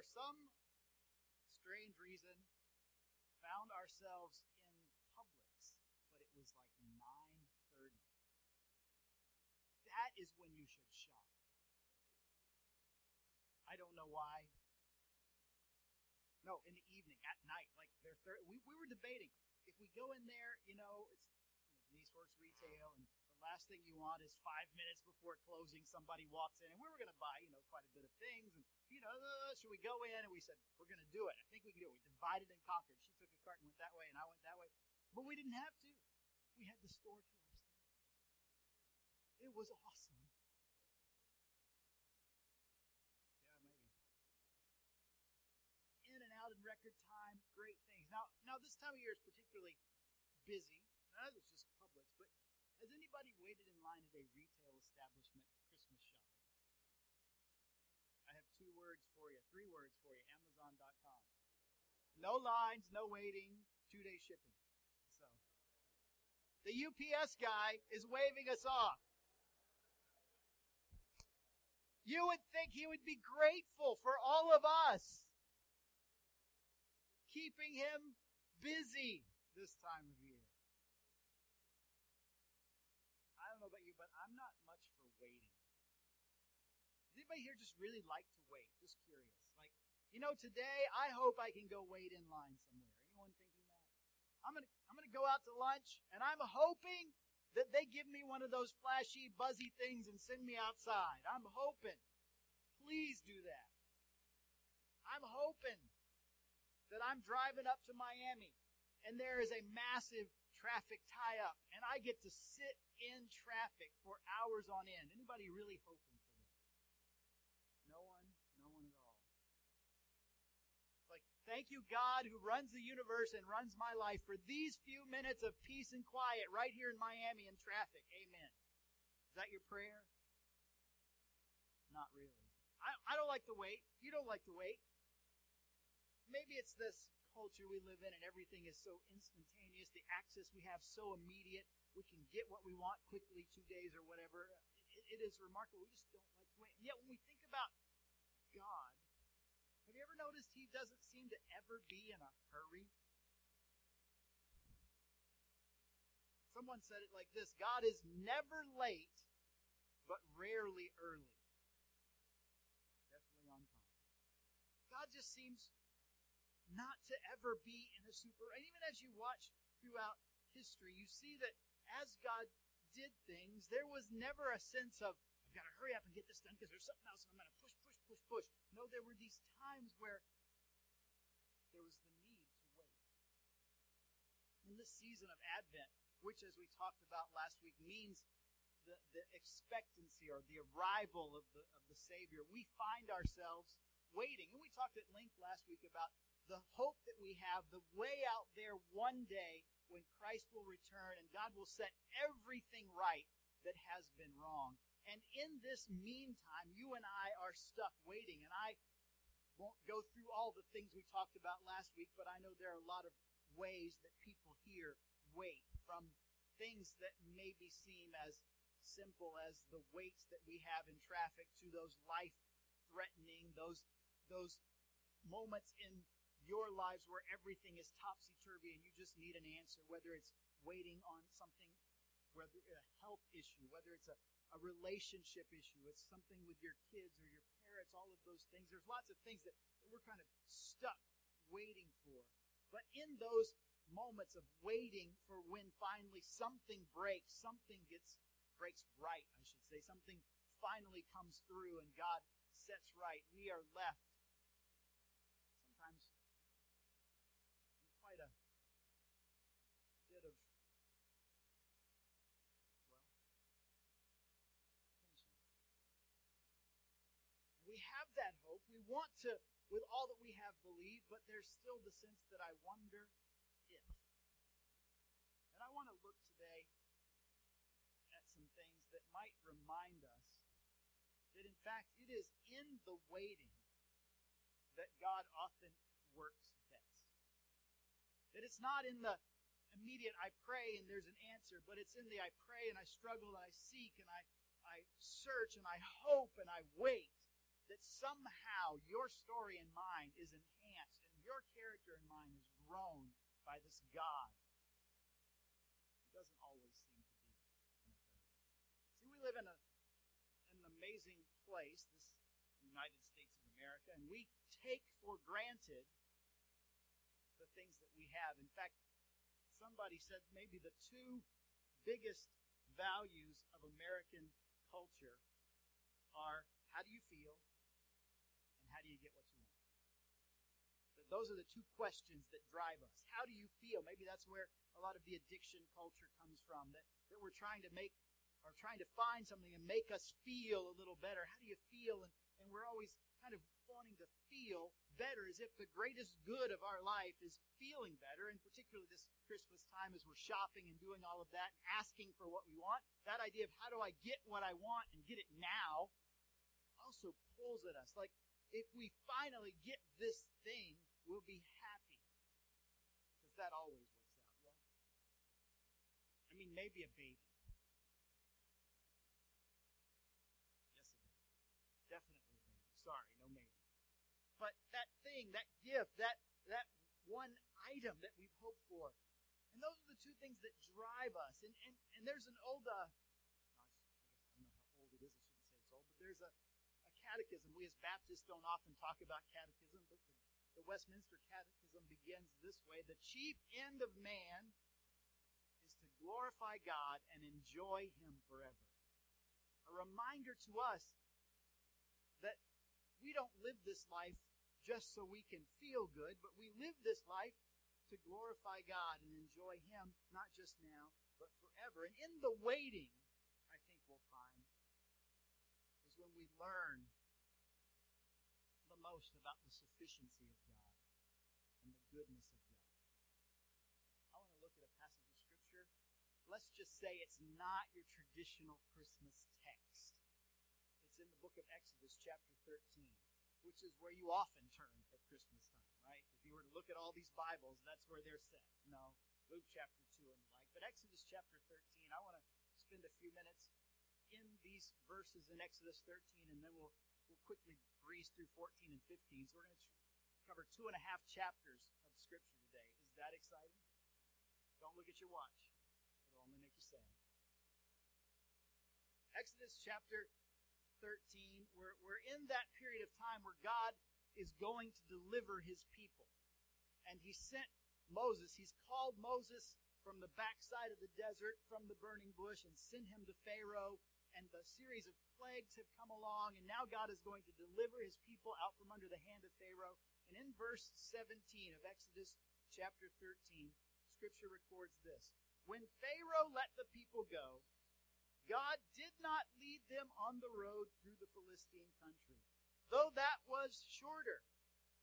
for some strange reason, found ourselves in Publix, but it was like 9:30. That is when you should shop. I don't know why. No, in the evening, at night, like they're thir- we we were debating if we go in there, you know, it's you know, Denise works retail, and last thing you want is five minutes before closing, somebody walks in, and we were going to buy, you know, quite a bit of things, and you know, uh, should we go in? And we said we're going to do it. I think we can do it. We divided and conquered. She took a cart and went that way, and I went that way, but we didn't have to. We had the store to ourselves. It was awesome. Yeah, maybe. In and out in record time, great things. Now, now this time of year is particularly busy. That was just has anybody waited in line at a retail establishment for Christmas shopping? I have two words for you, three words for you. Amazon.com. No lines, no waiting, two day shipping. So, the UPS guy is waving us off. You would think he would be grateful for all of us keeping him busy this time of year. I don't know about you, but I'm not much for waiting. Does anybody here just really like to wait? Just curious. Like, you know, today I hope I can go wait in line somewhere. Anyone thinking that? I'm gonna I'm gonna go out to lunch and I'm hoping that they give me one of those flashy, buzzy things and send me outside. I'm hoping. Please do that. I'm hoping that I'm driving up to Miami and there is a massive traffic tie up and I get to sit in traffic for hours on end. Anybody really hoping for that? No one? No one at all. It's like, thank you, God, who runs the universe and runs my life for these few minutes of peace and quiet right here in Miami in traffic. Amen. Is that your prayer? Not really. I, I don't like to wait. You don't like to wait. Maybe it's this culture we live in and everything is so instantaneous. The access we have so immediate. We can get what we want quickly, two days or whatever. it, it is remarkable. We just don't like to wait. And yet, when we think about God, you ever noticed He doesn't seem to ever be in a hurry? Someone said it like this God is never late, but rarely early. Definitely on time. God just seems not to ever be in a super. And even as you watch throughout history, you see that as God did things, there was never a sense of, I've got to hurry up and get this done because there's something else and I'm going to push, push, push, push. No, there were these times where there was the need to wait. In this season of Advent, which, as we talked about last week, means the, the expectancy or the arrival of the, of the Savior, we find ourselves waiting. And we talked at length last week about the hope that we have, the way out there one day when Christ will return and God will set everything right that has been wrong. And in this meantime, you and I are stuck waiting. And I won't go through all the things we talked about last week, but I know there are a lot of ways that people here wait from things that maybe seem as simple as the waits that we have in traffic to those life threatening, those, those moments in your lives where everything is topsy turvy and you just need an answer, whether it's waiting on something, whether it's a health issue, whether it's a, a relationship issue, it's something with your kids or your parents, all of those things. There's lots of things that, that we're kind of stuck waiting for. But in those moments of waiting for when finally something breaks, something gets breaks right, I should say, something finally comes through and God sets right, we are left sometimes quite a bit of, well, tension. And we have that hope. We want to, with all that we have, believe, but there's still the sense that I wonder if. And I want to look today at some things that might remind us that, in fact, it is in the waiting that God often works best. That it's not in the immediate I pray and there's an answer, but it's in the I pray and I struggle and I seek and I, I search and I hope and I wait that somehow your story and mine is enhanced and your character and mine is grown by this God doesn't always seem to be in a hurry. See, we live in a, in an amazing place, this United States of America, and we take for granted the things that we have. In fact, somebody said maybe the two biggest values of American culture are how do you feel you get what you want? Those are the two questions that drive us. How do you feel? Maybe that's where a lot of the addiction culture comes from, that, that we're trying to make or trying to find something and make us feel a little better. How do you feel? And, and we're always kind of wanting to feel better as if the greatest good of our life is feeling better, and particularly this Christmas time as we're shopping and doing all of that, and asking for what we want. That idea of how do I get what I want and get it now also pulls at us. Like, if we finally get this thing, we'll be happy. Because that always works out, yeah? I mean, maybe a baby. Yes, a baby. Definitely a baby. Sorry, no maybe. But that thing, that gift, that that one item that we've hoped for. And those are the two things that drive us. And and, and there's an old uh, I guess I don't know how old it is, I shouldn't say it's old, but there's a catechism. We as Baptists don't often talk about catechism, but the, the Westminster Catechism begins this way The chief end of man is to glorify God and enjoy Him forever. A reminder to us that we don't live this life just so we can feel good, but we live this life to glorify God and enjoy Him, not just now, but forever. And in the waiting, I think we'll find, is when we learn most about the sufficiency of God and the goodness of God. I want to look at a passage of Scripture. Let's just say it's not your traditional Christmas text. It's in the book of Exodus, chapter 13, which is where you often turn at Christmas time, right? If you were to look at all these Bibles, that's where they're set. No, Luke chapter 2 and the like. But Exodus chapter 13, I want to spend a few minutes in these verses in Exodus 13, and then we'll quickly breeze through 14 and 15. So we're going to cover two and a half chapters of Scripture today. Is that exciting? Don't look at your watch. It'll only make you sad. Exodus chapter 13, we're, we're in that period of time where God is going to deliver his people. And he sent Moses, he's called Moses from the backside of the desert, from the burning bush, and sent him to Pharaoh and the series of plagues have come along, and now God is going to deliver his people out from under the hand of Pharaoh. And in verse 17 of Exodus chapter 13, Scripture records this When Pharaoh let the people go, God did not lead them on the road through the Philistine country, though that was shorter.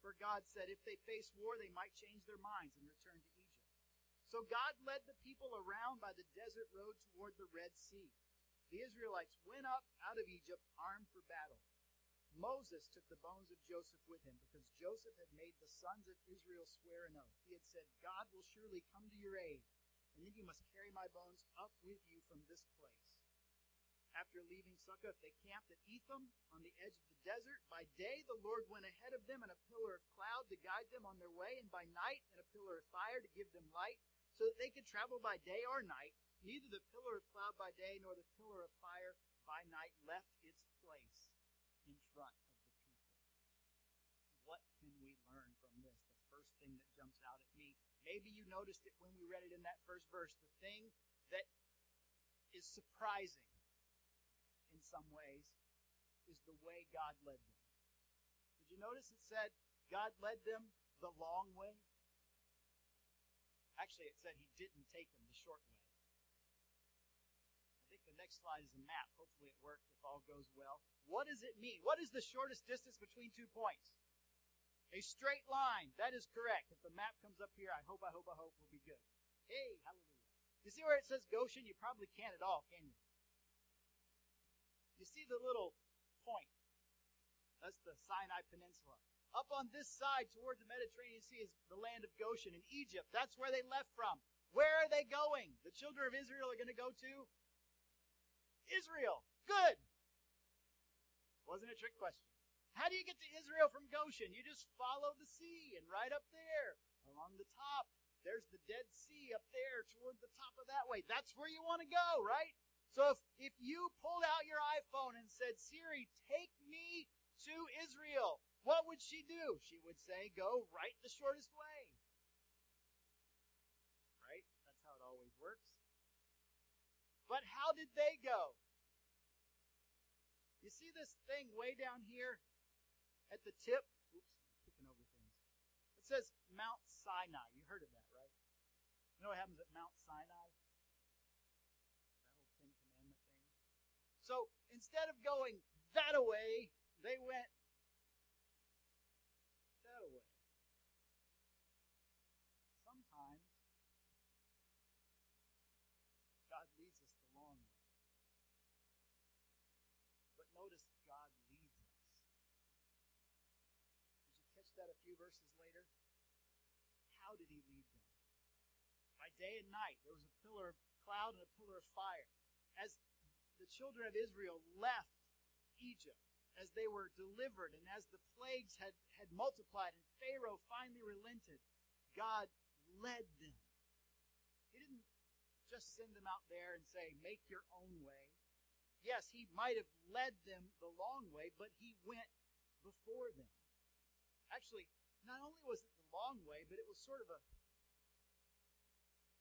For God said if they face war, they might change their minds and return to Egypt. So God led the people around by the desert road toward the Red Sea the Israelites went up out of Egypt armed for battle. Moses took the bones of Joseph with him because Joseph had made the sons of Israel swear an oath. He had said, God will surely come to your aid, and then you must carry my bones up with you from this place. After leaving Succoth, they camped at Etham on the edge of the desert. By day, the Lord went ahead of them in a pillar of cloud to guide them on their way, and by night, in a pillar of fire to give them light, so that they could travel by day or night. Neither the pillar of cloud by day nor the pillar of fire by night left its place in front of the people. What can we learn from this? The first thing that jumps out at me. Maybe you noticed it when we read it in that first verse. The thing that is surprising in some ways is the way God led them. Did you notice it said God led them the long way? Actually, it said he didn't take them the short way I think the next slide is a map. Hopefully it worked if all goes well. What does it mean? What is the shortest distance between two points? A straight line. That is correct. If the map comes up here, I hope, I hope, I hope we'll be good. Hey, hallelujah. You see where it says Goshen? You probably can't at all, can you? You see the little point. That's the Sinai Peninsula. Up on this side toward the Mediterranean Sea is the land of Goshen in Egypt. That's where they left from. Where are they going? The children of Israel are going to go to Israel. Good. Wasn't a trick question. How do you get to Israel from Goshen? You just follow the sea, and right up there, along the top, there's the Dead Sea up there toward the top of that way. That's where you want to go, right? So if, if you pulled out your iPhone and said, Siri, take me to Israel, what would she do? She would say, go right the shortest way. Right? That's how it always works. But how did they go? You see this thing way down here at the tip? Oops, kicking over things. It says Mount Sinai. You heard of that, right? You know what happens at Mount Sinai? That whole Ten Commandment thing. So instead of going that away, they went that away. Sometimes God leads us the long way. But notice God leads us. Did you catch that a few verses later? How did he lead them? By day and night, there was a pillar of cloud and a pillar of fire. As the children of Israel left Egypt, as they were delivered, and as the plagues had, had multiplied, and Pharaoh finally relented, God led them. He didn't just send them out there and say, make your own way. Yes, he might have led them the long way, but he went before them. Actually, not only was it the long way, but it was sort of a,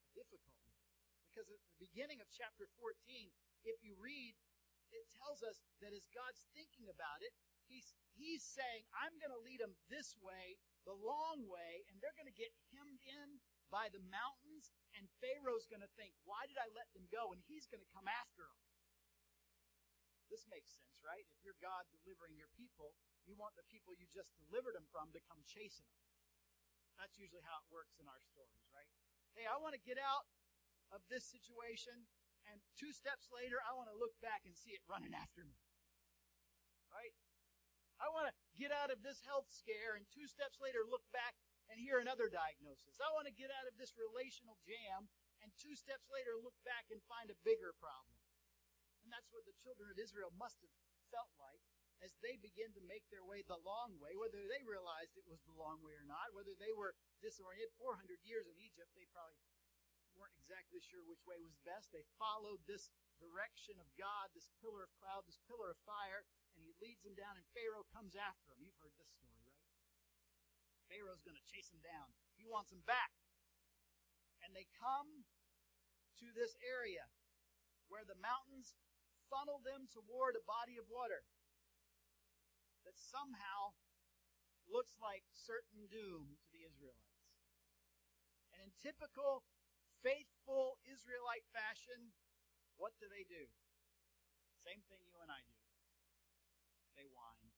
a difficult way. Because at the beginning of chapter 14, if you read, it tells us that as God's thinking about it, he's, he's saying, I'm going to lead them this way, the long way, and they're going to get hemmed in by the mountains, and Pharaoh's going to think, why did I let them go? And he's going to come after them. This makes sense, right? If you're God delivering your people, you want the people you just delivered them from to come chasing them. That's usually how it works in our stories, right? Hey, I want to get out of this situation, and two steps later, I want to look back and see it running after me. Right? I want to get out of this health scare, and two steps later, look back and hear another diagnosis. I want to get out of this relational jam, and two steps later, look back and find a bigger problem. And that's what the children of Israel must have felt like as they begin to make their way the long way, whether they realized it was the long way or not, whether they were disoriented. 400 years in Egypt, they probably weren't exactly sure which way was best. They followed this direction of God, this pillar of cloud, this pillar of fire, leads them down, and Pharaoh comes after them. You've heard this story, right? Pharaoh's going to chase them down. He wants them back. And they come to this area where the mountains funnel them toward a body of water that somehow looks like certain doom to the Israelites. And in typical faithful Israelite fashion, what do they do? Same thing you and I do. They whine.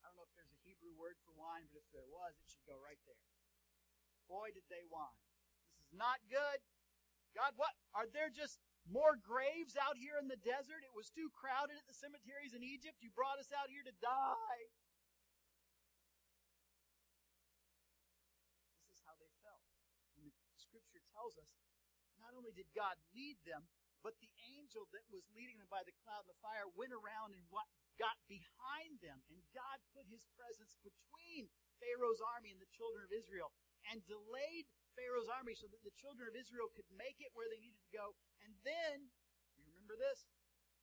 I don't know if there's a Hebrew word for wine, but if there was, it should go right there. Boy, did they whine. This is not good. God, what? Are there just more graves out here in the desert. It was too crowded at the cemeteries in Egypt. You brought us out here to die. This is how they felt. And the scripture tells us not only did God lead them, but the angel that was leading them by the cloud and the fire went around and what got behind them. And God put his presence between Pharaoh's army and the children of Israel and delayed Pharaoh's army so that the children of Israel could make it where they needed to go and then, you remember this?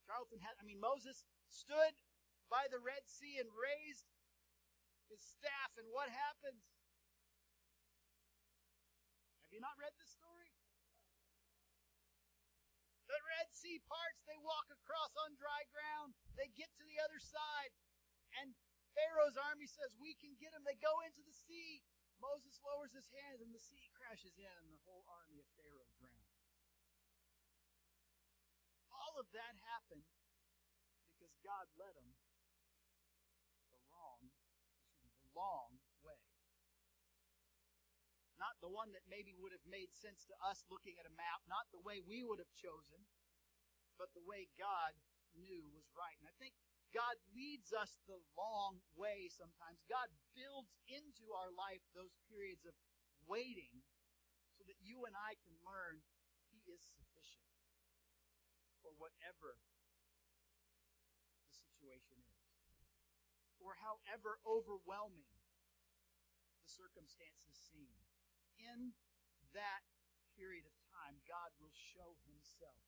Charlton had, I mean, Moses stood by the Red Sea and raised his staff, and what happens? Have you not read the story? The Red Sea parts, they walk across on dry ground, they get to the other side, and Pharaoh's army says, We can get them. They go into the sea. Moses lowers his hands, and the sea crashes in, and the whole army of Pharaoh drowns all of that happened because God led them the wrong, me, the long. Not the one that maybe would have made sense to us looking at a map, not the way we would have chosen, but the way God knew was right. And I think God leads us the long way sometimes. God builds into our life those periods of waiting so that you and I can learn He is sufficient for whatever the situation is. or however overwhelming the circumstances seem, in that period of time, God will show himself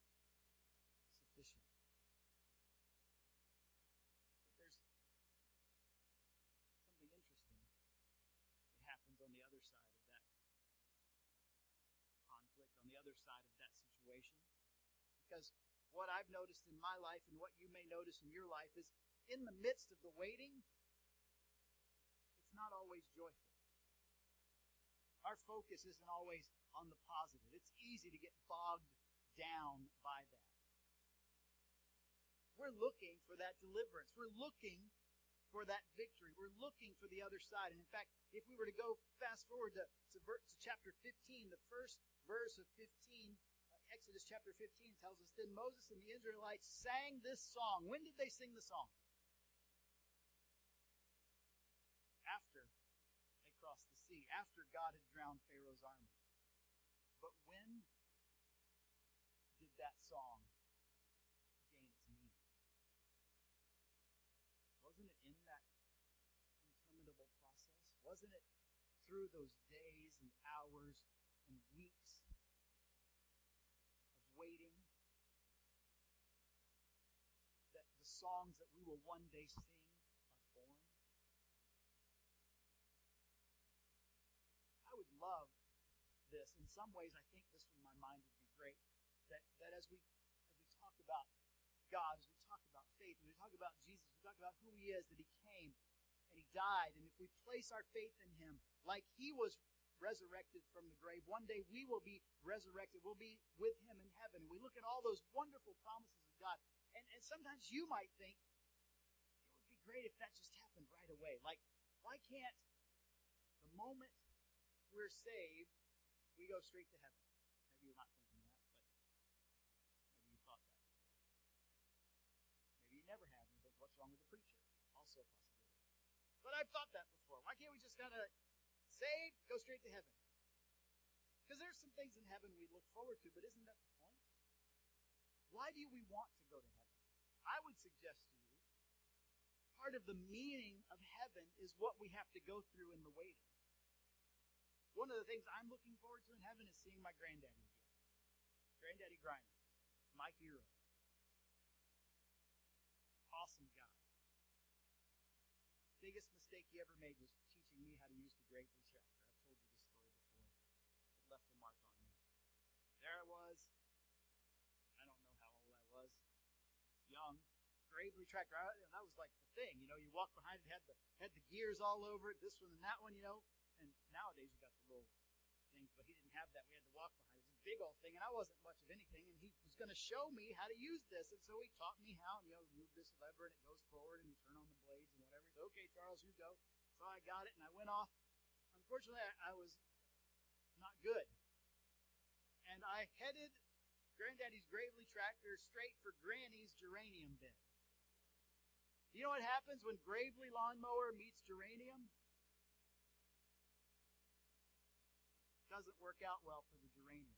sufficient. But there's something interesting that happens on the other side of that conflict, on the other side of that situation. Because what I've noticed in my life and what you may notice in your life is in the midst of the waiting, it's not always joyful. Our focus isn't always on the positive. It's easy to get bogged down by that. We're looking for that deliverance. We're looking for that victory. We're looking for the other side. And in fact, if we were to go fast forward to, to, to chapter 15, the first verse of 15, uh, Exodus chapter 15 tells us, Then Moses and the Israelites sang this song. When did they sing the song? After they crossed the sea, after God had drowned Pharaoh's army. But when did that song gain its meaning? Wasn't it in that interminable process? Wasn't it through those days and hours and weeks of waiting, that the songs that we will one day sing are formed. I would love this. In some ways, I think this in my mind would be great. That, that as we as we talk about God, as we talk about faith, as we talk about Jesus, we talk about who He is, that He came and He died, and if we place our faith in Him, like He was resurrected from the grave. One day we will be resurrected. We'll be with him in heaven. And we look at all those wonderful promises of God. And, and sometimes you might think, it would be great if that just happened right away. Like, why can't the moment we're saved, we go straight to heaven? Maybe you're not thinking that, but maybe you thought that before. Maybe you never have, and you think, what's wrong with the preacher? Also a possibility. But I've thought that before. Why can't we just kind of saved, go straight to heaven. Because there's some things in heaven we look forward to, but isn't that the point? Why do we want to go to heaven? I would suggest to you, part of the meaning of heaven is what we have to go through in the waiting. One of the things I'm looking forward to in heaven is seeing my granddaddy again. Granddaddy Griner, my hero. Awesome guy. Biggest mistake he ever made was teaching me how to use the Gravely tractor. I've told you this story before. It left a mark on me. There I was. I don't know how old I was. Young. Gravely tractor. I, that was like the thing. You know, you walk behind it, had the had the gears all over it, this one and that one, you know. And nowadays you got the little things, but he didn't have that. We had to walk behind it. A big old thing, and I wasn't much of anything, and he was going to show me how to use this. And so he taught me how, you know, move this lever, and it goes forward, and you turn on the blades and whatever. Said, okay, Charles, you go. So I got it, and I went off. Unfortunately, I, I was not good. And I headed Granddaddy's Gravely tractor straight for Granny's geranium bed. You know what happens when Gravely lawnmower meets geranium? Doesn't work out well for the geranium.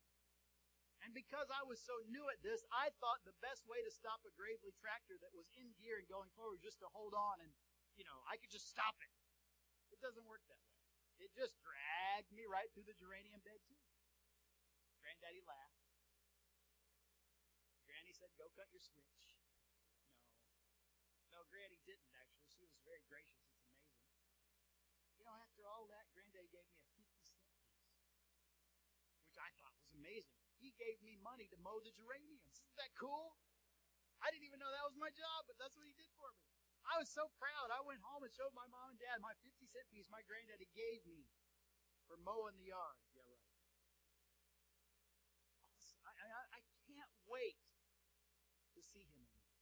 And because I was so new at this, I thought the best way to stop a Gravely tractor that was in gear and going forward was just to hold on and, you know, I could just stop it. It doesn't work that way. It just dragged me right through the geranium bed, too. Granddaddy laughed. Granny said, Go cut your switch. No. No, Granny didn't, actually. She was very gracious. It's amazing. You know, after all that, Granddaddy gave me a 50 cent which I thought was amazing. He gave me money to mow the geraniums. Isn't that cool? I didn't even know that was my job, but that's what he did for me. I was so proud. I went home and showed my mom and dad my 50 cent piece my granddaddy gave me for mowing the yard. Yeah, right. I, I, I can't wait to see him again.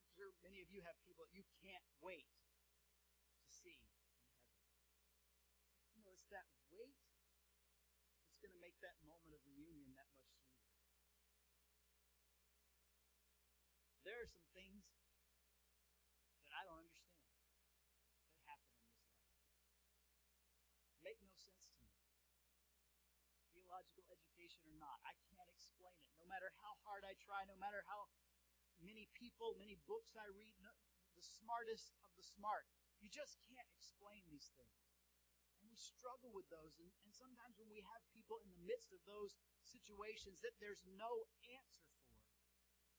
I'm sure many of you have people that you can't wait to see in heaven. You know, it's that wait it's going to make that moment of reunion that much sweeter. Some things that I don't understand that happen in this life. Make no sense to me. Theological education or not, I can't explain it. No matter how hard I try, no matter how many people, many books I read, no, the smartest of the smart. You just can't explain these things. And we struggle with those. And, and sometimes when we have people in the midst of those situations that there's no answer for, sometimes we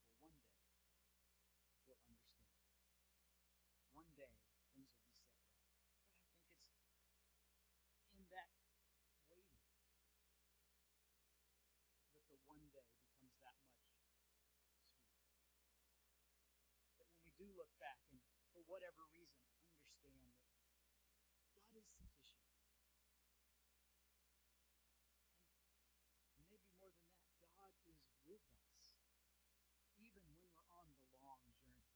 say, well, well one day we'll understand. One day things will be set right. But I think it's in that waiting that the one day becomes that much sweeter. That when we do look back and for whatever reason understand that God is sufficient. And maybe more than that, God is with us even when we're on the long journey.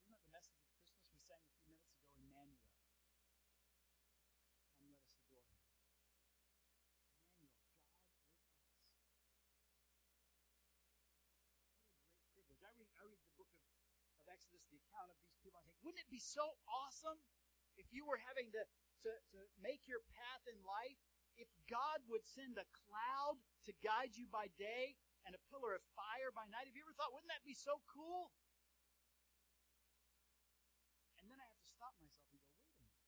Isn't that the message of Christmas we sang a few minutes ago, Emmanuel? Come, let us adore him. Emmanuel, God with us. What a great privilege. I read, I read the book of, of Exodus, the account of these people, I think, wouldn't it be so awesome if you were having to, to, to make your path in life? If God would send a cloud to guide you by day and a pillar of fire by night. Have you ever thought, wouldn't that be so cool? And then I have to stop myself and go, wait a minute.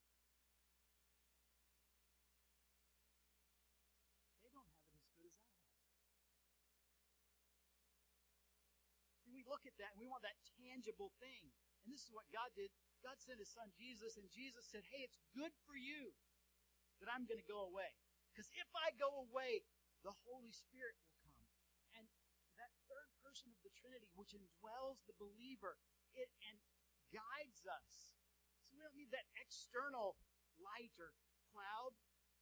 They don't have it as good as I have it. See, we look at that and we want that tangible thing. And this is what God did. God sent his son Jesus, and Jesus said, Hey, it's good for you that I'm going to go away. Because if I go away, the Holy Spirit will come. And that third person of the Trinity, which indwells the believer it, and guides us. So we don't need that external light or cloud.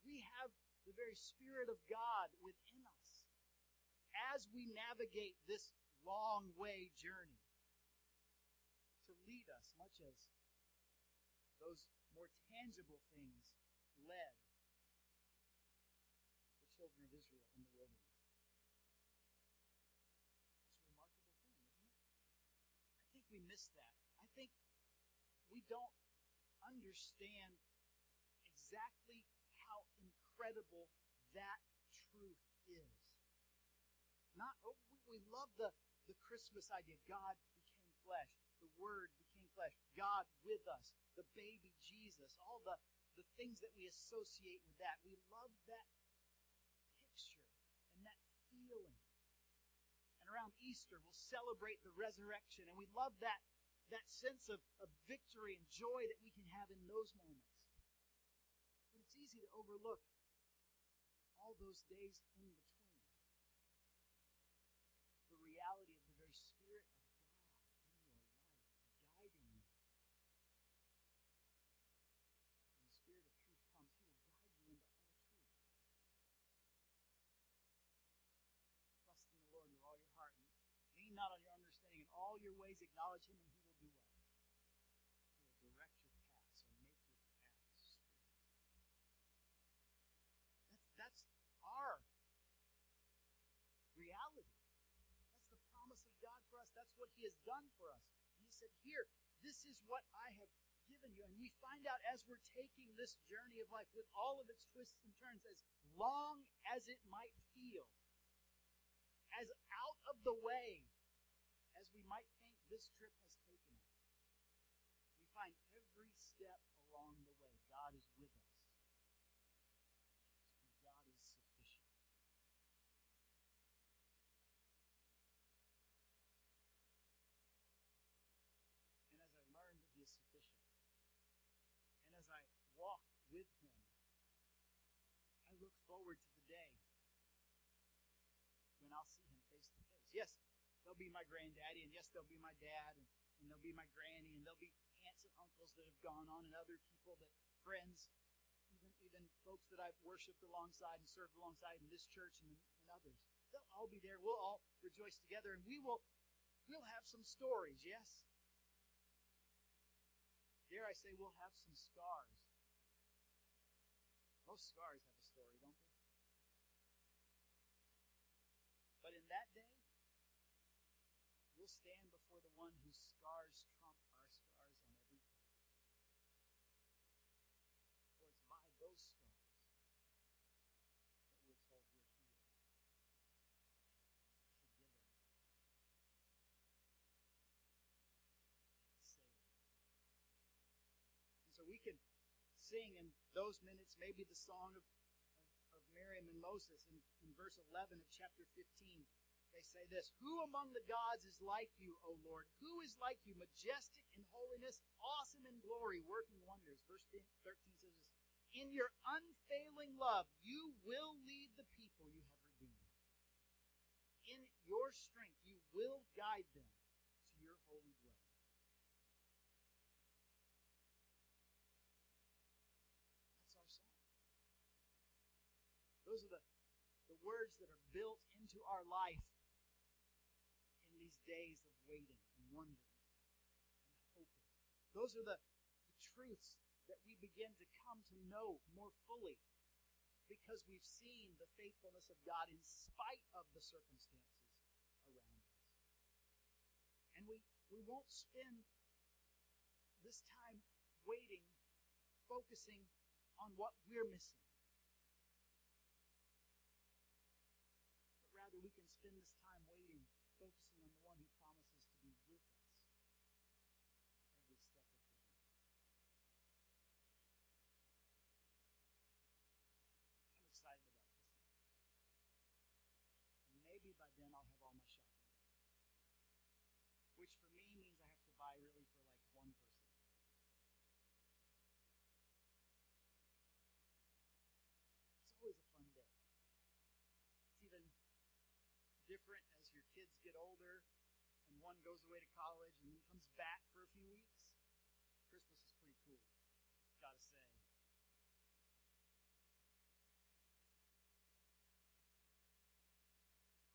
We have the very Spirit of God within us as we navigate this long way journey to lead us, much as those more tangible things led the children of Israel in the wilderness. It's a remarkable thing, isn't it? I think we miss that. I think we don't understand exactly how incredible that truth is. Not oh, we, we love the, the Christmas idea. God became flesh. The Word became flesh. God with us the baby Jesus, all the, the things that we associate with that. We love that picture and that feeling. And around Easter, we'll celebrate the resurrection, and we love that, that sense of, of victory and joy that we can have in those moments. But it's easy to overlook all those days in between. The reality of the very Spirit of not on your understanding. In all your ways, acknowledge Him, and He will do what? He will direct your paths or make your paths straight. That's, that's our reality. That's the promise of God for us. That's what He has done for us. He said, Here, this is what I have given you. And we find out as we're taking this journey of life with all of its twists and turns, as long as it might feel, as out of the way as we might this trip has taken us, we find every step along the way God is with us. God is sufficient. And as I learn that He is sufficient, and as I walk with Him, I look forward to the day when I'll see Him face to face. Yes, They'll be my granddaddy, and yes, they'll be my dad, and, and they'll be my granny, and there'll be aunts and uncles that have gone on, and other people that friends, even even folks that I've worshipped alongside and served alongside in this church and, and others. They'll all be there. We'll all rejoice together, and we will we'll have some stories. Yes. Dare I say, we'll have some scars. Most scars have We'll stand before the one whose scars trump our scars on everything. For it's by those scars that we're told we're healed, forgiven, saved. And so we can sing in those minutes maybe the song of, of, of Miriam and Moses in, in verse 11 of chapter 15. They say this Who among the gods is like you, O Lord? Who is like you, majestic in holiness, awesome in glory, working wonders? Verse 13 says this In your unfailing love, you will lead the people you have redeemed. In your strength, you will guide them to your holy dwelling. That's our song. Those are the, the words that are built into our life days of waiting and wondering and hoping. Those are the, the truths that we begin to come to know more fully because we've seen the faithfulness of God in spite of the circumstances around us. And we, we won't spend this time waiting, focusing on what we're missing. But rather, we can spend this time waiting focusing on the one who promises to be with us every step of the journey. I'm excited about this. Maybe by then I'll have all my shopping done. Which for me means I have to buy really for like one person. It's always a fun day. It's even different as your kids get older and one goes away to college and then comes back for a few weeks. Christmas is pretty cool, gotta say.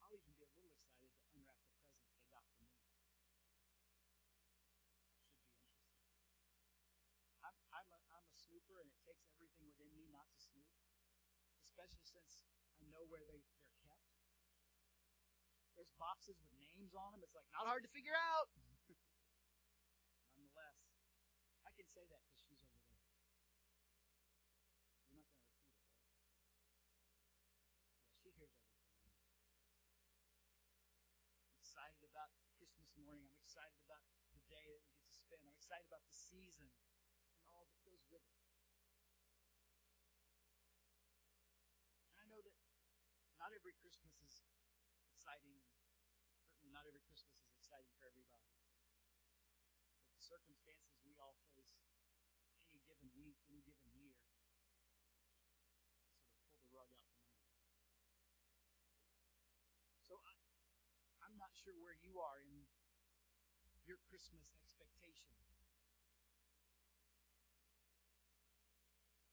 I'll even be a little excited to unwrap the presents they got for me. Should be interesting. I'm, I'm, a, I'm a snooper, and it takes everything within me not to snoop, especially since I know where they, they're kept. There's boxes with names on them. It's like not hard to figure out. Nonetheless, I can say that because she's over there. You're not going to repeat it, right? Yeah, she hears everything. I'm excited about Christmas morning. I'm excited about the day that we get to spend. I'm excited about the season and all that goes with it. And I know that not every Christmas is exciting. Certainly, not every Christmas is exciting for everybody. But the circumstances we all face any given week, any given year, sort of pull the rug out from under you. So I, I'm not sure where you are in your Christmas expectation.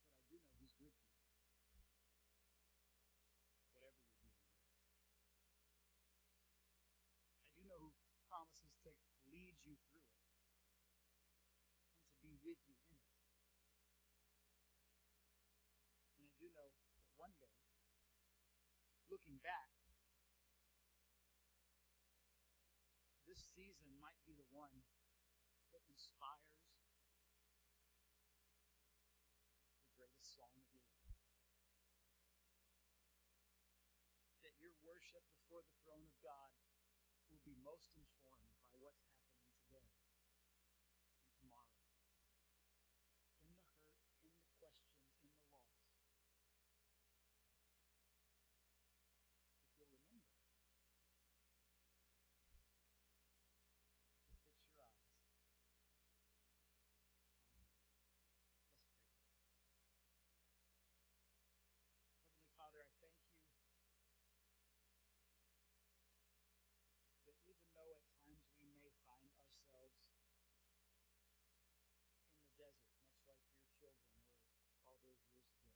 But I do know who's with you. Whatever you're doing. I do know who promises to lead you through it and to be with you in it. And I do know that one day, looking back, this season might be the one that inspires the greatest song of your life. That your worship before the throne of God will be most informed by what's happening today and tomorrow. In the hurt, in the questions, in the loss. If you'll remember to fix your eyes on Him. Let's pray. Heavenly Father, I thank you that even though at times we may find ourselves in the desert, much like your children were all those years ago,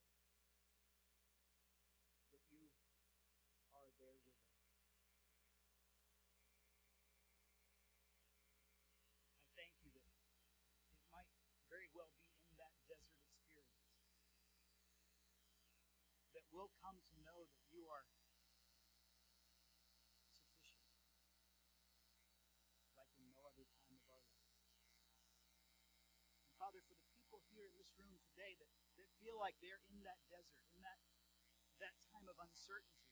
that you are there with us. I thank you that it might very well be in that desert experience that we'll come to know that you are sufficient like in no other time of our life. And Father, for the people here in this room today that, that feel like they're in that desert, in that, that time of uncertainty,